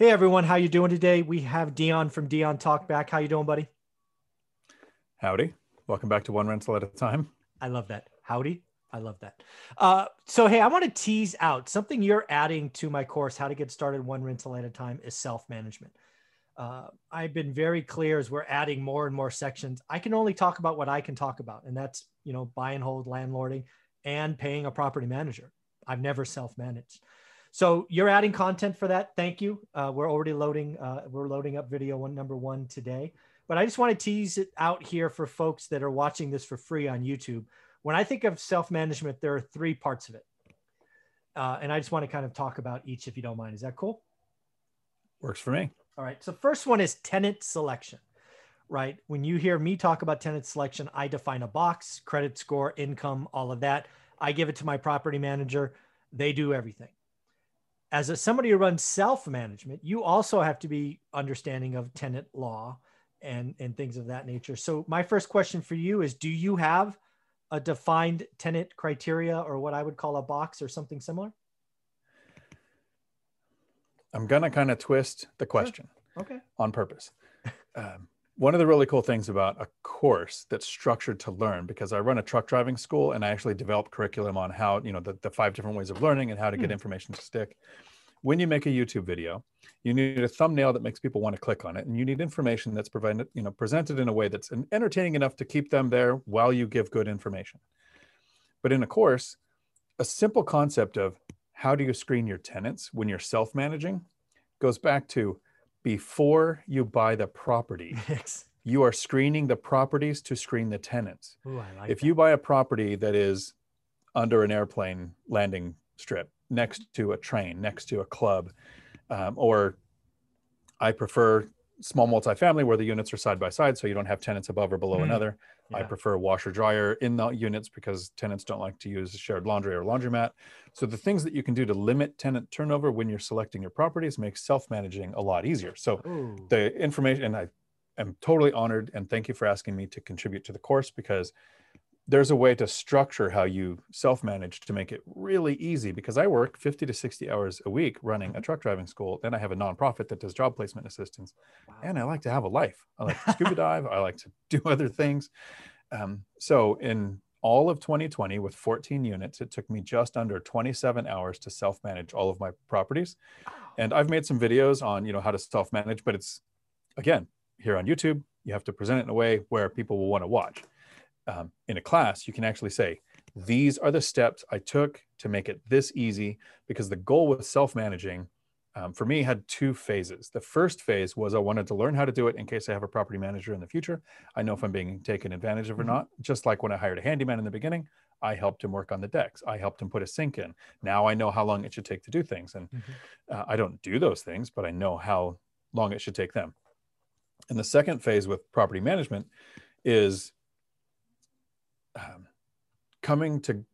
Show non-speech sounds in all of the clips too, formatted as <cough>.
Hey everyone, how you doing today? We have Dion from Dion Talk back. How you doing, buddy? Howdy. Welcome back to One Rental at a Time. I love that. Howdy. I love that. Uh, so hey, I want to tease out something you're adding to my course, How to Get Started One Rental at a Time, is self-management. Uh, I've been very clear as we're adding more and more sections. I can only talk about what I can talk about, and that's you know buy and hold landlording and paying a property manager. I've never self-managed. So you're adding content for that. Thank you. Uh, we're already loading. Uh, we're loading up video one number one today. But I just want to tease it out here for folks that are watching this for free on YouTube. When I think of self-management, there are three parts of it, uh, and I just want to kind of talk about each, if you don't mind. Is that cool? Works for me. All right. So first one is tenant selection. Right. When you hear me talk about tenant selection, I define a box, credit score, income, all of that. I give it to my property manager. They do everything as a somebody who runs self-management, you also have to be understanding of tenant law and and things of that nature. So my first question for you is do you have a defined tenant criteria or what I would call a box or something similar? I'm going to kind of twist the question sure. okay. on purpose. Um, one of the really cool things about a course that's structured to learn because i run a truck driving school and i actually develop curriculum on how you know the, the five different ways of learning and how to get mm. information to stick when you make a youtube video you need a thumbnail that makes people want to click on it and you need information that's provided you know presented in a way that's entertaining enough to keep them there while you give good information but in a course a simple concept of how do you screen your tenants when you're self-managing goes back to before you buy the property, you are screening the properties to screen the tenants. Ooh, like if that. you buy a property that is under an airplane landing strip, next to a train, next to a club, um, or I prefer small multifamily where the units are side by side so you don't have tenants above or below mm. another. Yeah. I prefer washer dryer in the units because tenants don't like to use shared laundry or laundromat. So the things that you can do to limit tenant turnover when you're selecting your properties makes self-managing a lot easier. So Ooh. the information and I am totally honored and thank you for asking me to contribute to the course because there's a way to structure how you self-manage to make it really easy because I work 50 to 60 hours a week running a mm-hmm. truck driving school. Then I have a nonprofit that does job placement assistance. Wow. And I like to have a life. I like to scuba <laughs> dive. I like to do <laughs> other things. Um, so in all of 2020 with 14 units, it took me just under 27 hours to self-manage all of my properties. And I've made some videos on, you know, how to self-manage, but it's again, here on YouTube, you have to present it in a way where people will want to watch um, in a class, you can actually say, these are the steps I took to make it this easy because the goal with self-managing um, for me had two phases. The first phase was I wanted to learn how to do it in case I have a property manager in the future. I know if I'm being taken advantage of or mm-hmm. not. Just like when I hired a handyman in the beginning, I helped him work on the decks. I helped him put a sink in. Now I know how long it should take to do things. And mm-hmm. uh, I don't do those things, but I know how long it should take them. And the second phase with property management is coming to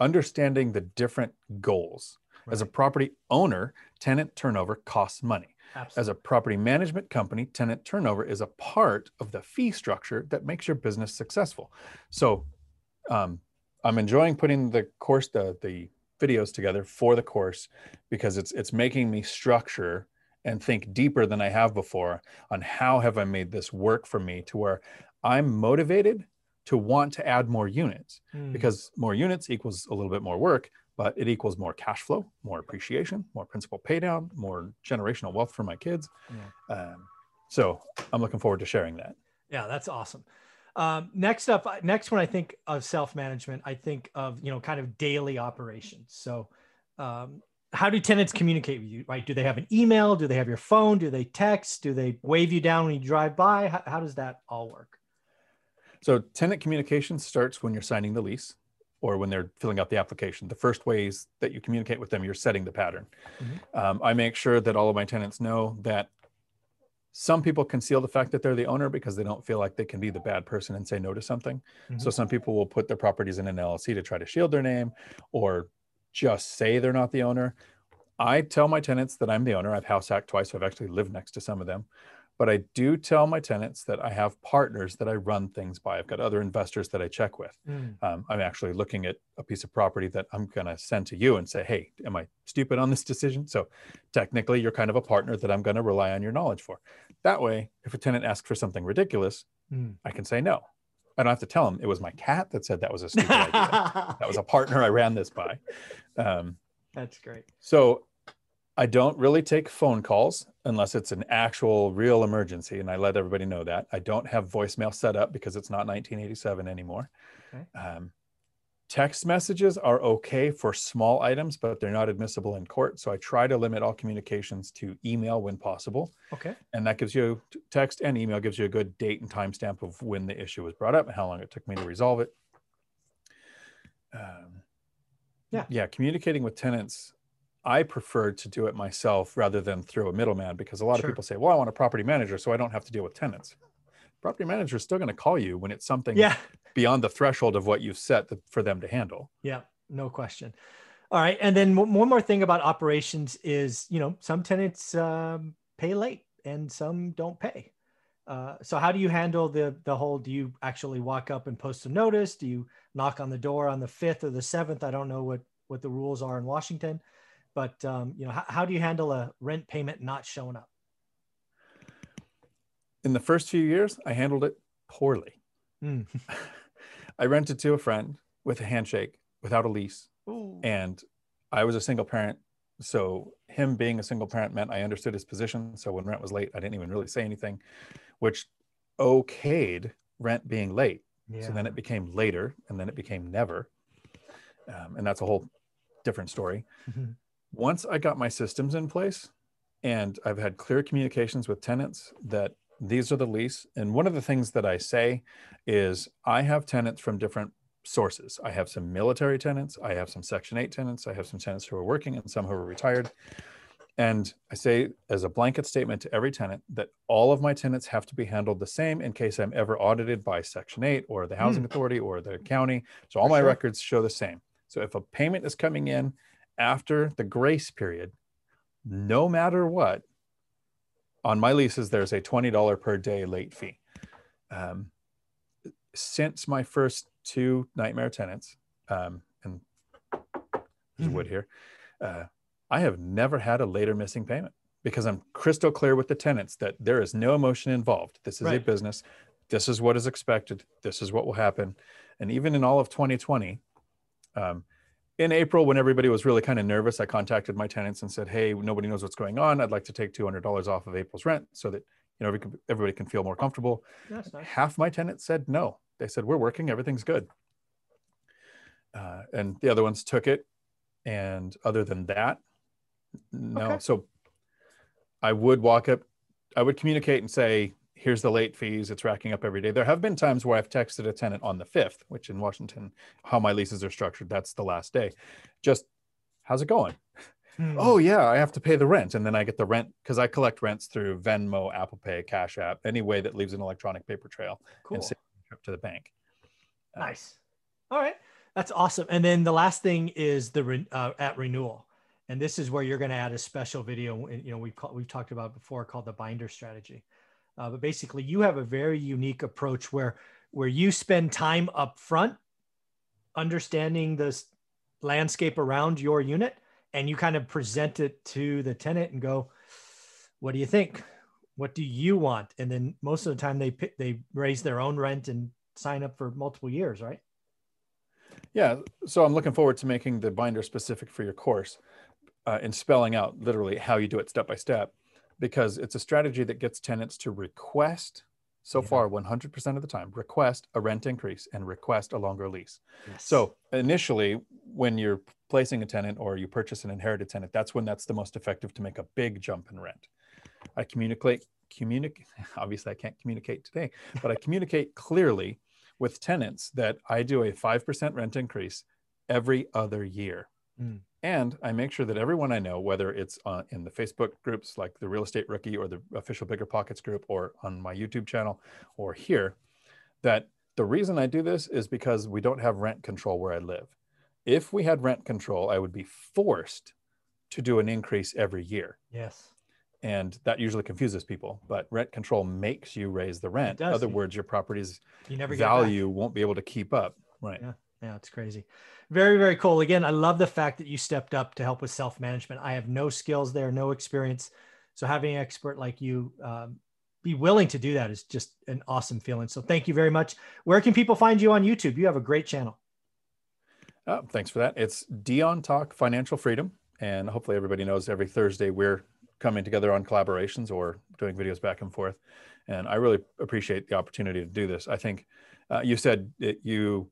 understanding the different goals. Right. As a property owner, tenant turnover costs money. Absolutely. As a property management company, tenant turnover is a part of the fee structure that makes your business successful. So um, I'm enjoying putting the course, the, the videos together for the course because it's it's making me structure and think deeper than I have before on how have I made this work for me to where I'm motivated to want to add more units mm. because more units equals a little bit more work, but it equals more cash flow, more appreciation, more principal pay down, more generational wealth for my kids. Yeah. Um, so I'm looking forward to sharing that. Yeah, that's awesome. Um, next up, next when I think of self-management, I think of, you know, kind of daily operations. So, um, how do tenants communicate with you, right? Do they have an email? Do they have your phone? Do they text? Do they wave you down when you drive by? How, how does that all work? So tenant communication starts when you're signing the lease or when they're filling out the application. The first ways that you communicate with them, you're setting the pattern. Mm-hmm. Um, I make sure that all of my tenants know that some people conceal the fact that they're the owner because they don't feel like they can be the bad person and say no to something. Mm-hmm. So some people will put their properties in an LLC to try to shield their name or just say they're not the owner. I tell my tenants that I'm the owner. I've house hacked twice. So I've actually lived next to some of them. But I do tell my tenants that I have partners that I run things by. I've got other investors that I check with. Mm. Um, I'm actually looking at a piece of property that I'm going to send to you and say, hey, am I stupid on this decision? So technically, you're kind of a partner that I'm going to rely on your knowledge for. That way, if a tenant asks for something ridiculous, Mm. I can say no. I don't have to tell them it was my cat that said that was a <laughs> stupid idea. That was a partner I ran this by. Um, That's great. so I don't really take phone calls unless it's an actual real emergency. And I let everybody know that. I don't have voicemail set up because it's not 1987 anymore. Okay. Um, text messages are okay for small items, but they're not admissible in court. So I try to limit all communications to email when possible. Okay. And that gives you text and email gives you a good date and timestamp of when the issue was brought up and how long it took me to resolve it. Um, Yeah. Yeah. Communicating with tenants, I prefer to do it myself rather than through a middleman because a lot Sure. of people say, well, I want a property manager so I don't have to deal with tenants. Property manager is still going to call you when it's something Yeah. beyond the threshold of what you've set for them to handle. Yeah, no question. All right, and then one one more thing about operations is, you know, some tenants um, pay late and some don't pay. Uh, so how do you handle the the whole? Do you actually walk up and post a notice? Do you knock on the door on the fifth or the seventh? I don't know what what the rules are in Washington, but um, you know, how, how do you handle a rent payment not showing up? In the first few years, I handled it poorly. Mm. <laughs> I rented to a friend with a handshake without a lease. Ooh. and I was a single parent. So him being a single parent meant I understood his position. So when rent was late, I didn't even really say anything, which okayed rent being late. yeah. So then it became later, and then it became never, um, and that's a whole different story. Mhm. Once I got my systems in place, and I've had clear communications with tenants that these are the lease. And one of the things that I say is I have tenants from different sources. I have some military tenants, I have some Section 8 tenants, I have some tenants who are working and some who are retired. And I say as a blanket statement to every tenant that all of my tenants have to be handled the same in case I'm ever audited by Section 8 or the hmm. Housing Authority or the county. So all For my sure. records show the same. So if a payment is coming in after the grace period, no matter what, on my leases, there's a $20 per day late fee. Um, since my first two nightmare tenants, um, and there's wood here, uh, I have never had a later missing payment because I'm crystal clear with the tenants that there is no emotion involved. This is a business. This is what is expected. This is what will happen. And even in all of 2020, um, in April, when everybody was really kind of nervous, I contacted my tenants and said, "Hey, nobody knows what's going on. I'd like to take two hundred dollars off of April's rent so that you know everybody can feel more comfortable." Nice. Half my tenants said no. They said, "We're working. Everything's good." Uh, and the other ones took it. And other than that, no. Okay. So I would walk up, I would communicate and say, here's the late fees. It's racking up every day. There have been times where I've texted a tenant on the 5th, which in Washington, how my leases are structured, that's the last day. Just, how's it going? Hmm. Oh, yeah, I have to pay the rent. And then I get the rent because I collect rents through Venmo, Apple Pay, Cash App, any way that leaves an electronic paper trail cool. and save a trip to the bank. Uh, Nice. All right. That's awesome. And then the last thing is the re- uh, at renewal. And this is where you're going to add a special video. You know, we've call, we've talked about before called the binder strategy. Uh, but basically, you have a very unique approach where where you spend time up front understanding the landscape around your unit, and you kind of present it to the tenant and go, "What do you think? What do you want?" And then most of the time, they they raise their own rent and sign up for multiple years, right? Yeah, so I'm looking forward to making the binder specific for your course uh, and spelling out literally how you do it step by step, because it's a strategy that gets tenants to request so Yeah. far 100% of the time request a rent increase and request a longer lease. Yes. So initially, when you're placing a tenant or you purchase an inherited tenant, that's when that's the most effective to make a big jump in rent. I communicate, communicate. <laughs> Obviously, I can't communicate today, but I communicate clearly with tenants that I do a five percent rent increase every other year, Mm. And I make sure that everyone I know, whether it's uh, in the Facebook groups like the Real Estate Rookie or the official Bigger Pockets group, or on my YouTube channel, or here, that the reason I do this is because we don't have rent control where I live. If we had rent control, I would be forced to do an increase every year. yes. and that usually confuses people. But rent control makes you raise the rent. In other words, your property's You never get it back. value won't be able to keep up. Right. Yeah. Yeah, it's crazy. Very, very cool. Again, I love the fact that you stepped up to help with self management. I have no skills there, no experience. So having an expert like you um, be willing to do that is just an awesome feeling. So thank you very much. Where can people find you on YouTube? You have a great channel. Uh, thanks for that. It's Dion Talk Financial Freedom. And hopefully everybody knows every Thursday we're coming together on collaborations or doing videos back and forth. And I really appreciate the opportunity to do this. I think uh, you said that you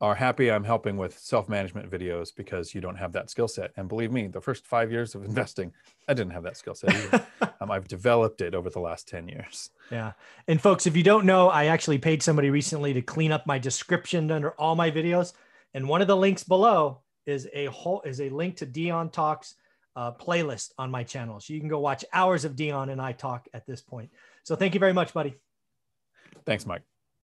are happy I'm helping with self-management videos because you don't have that skill set. And believe me, the first five years of <laughs> investing, I didn't have that skill set. <laughs> um, I've developed it over the last 10 years. Yeah. And folks, if you don't know, I actually paid somebody recently to clean up my description under all my videos. And one of the links below is a whole is a link to Dion Talks uh, playlist on my channel. So you can go watch hours of Dion and I talk at this point. So thank you very much, buddy. Thanks, Mike.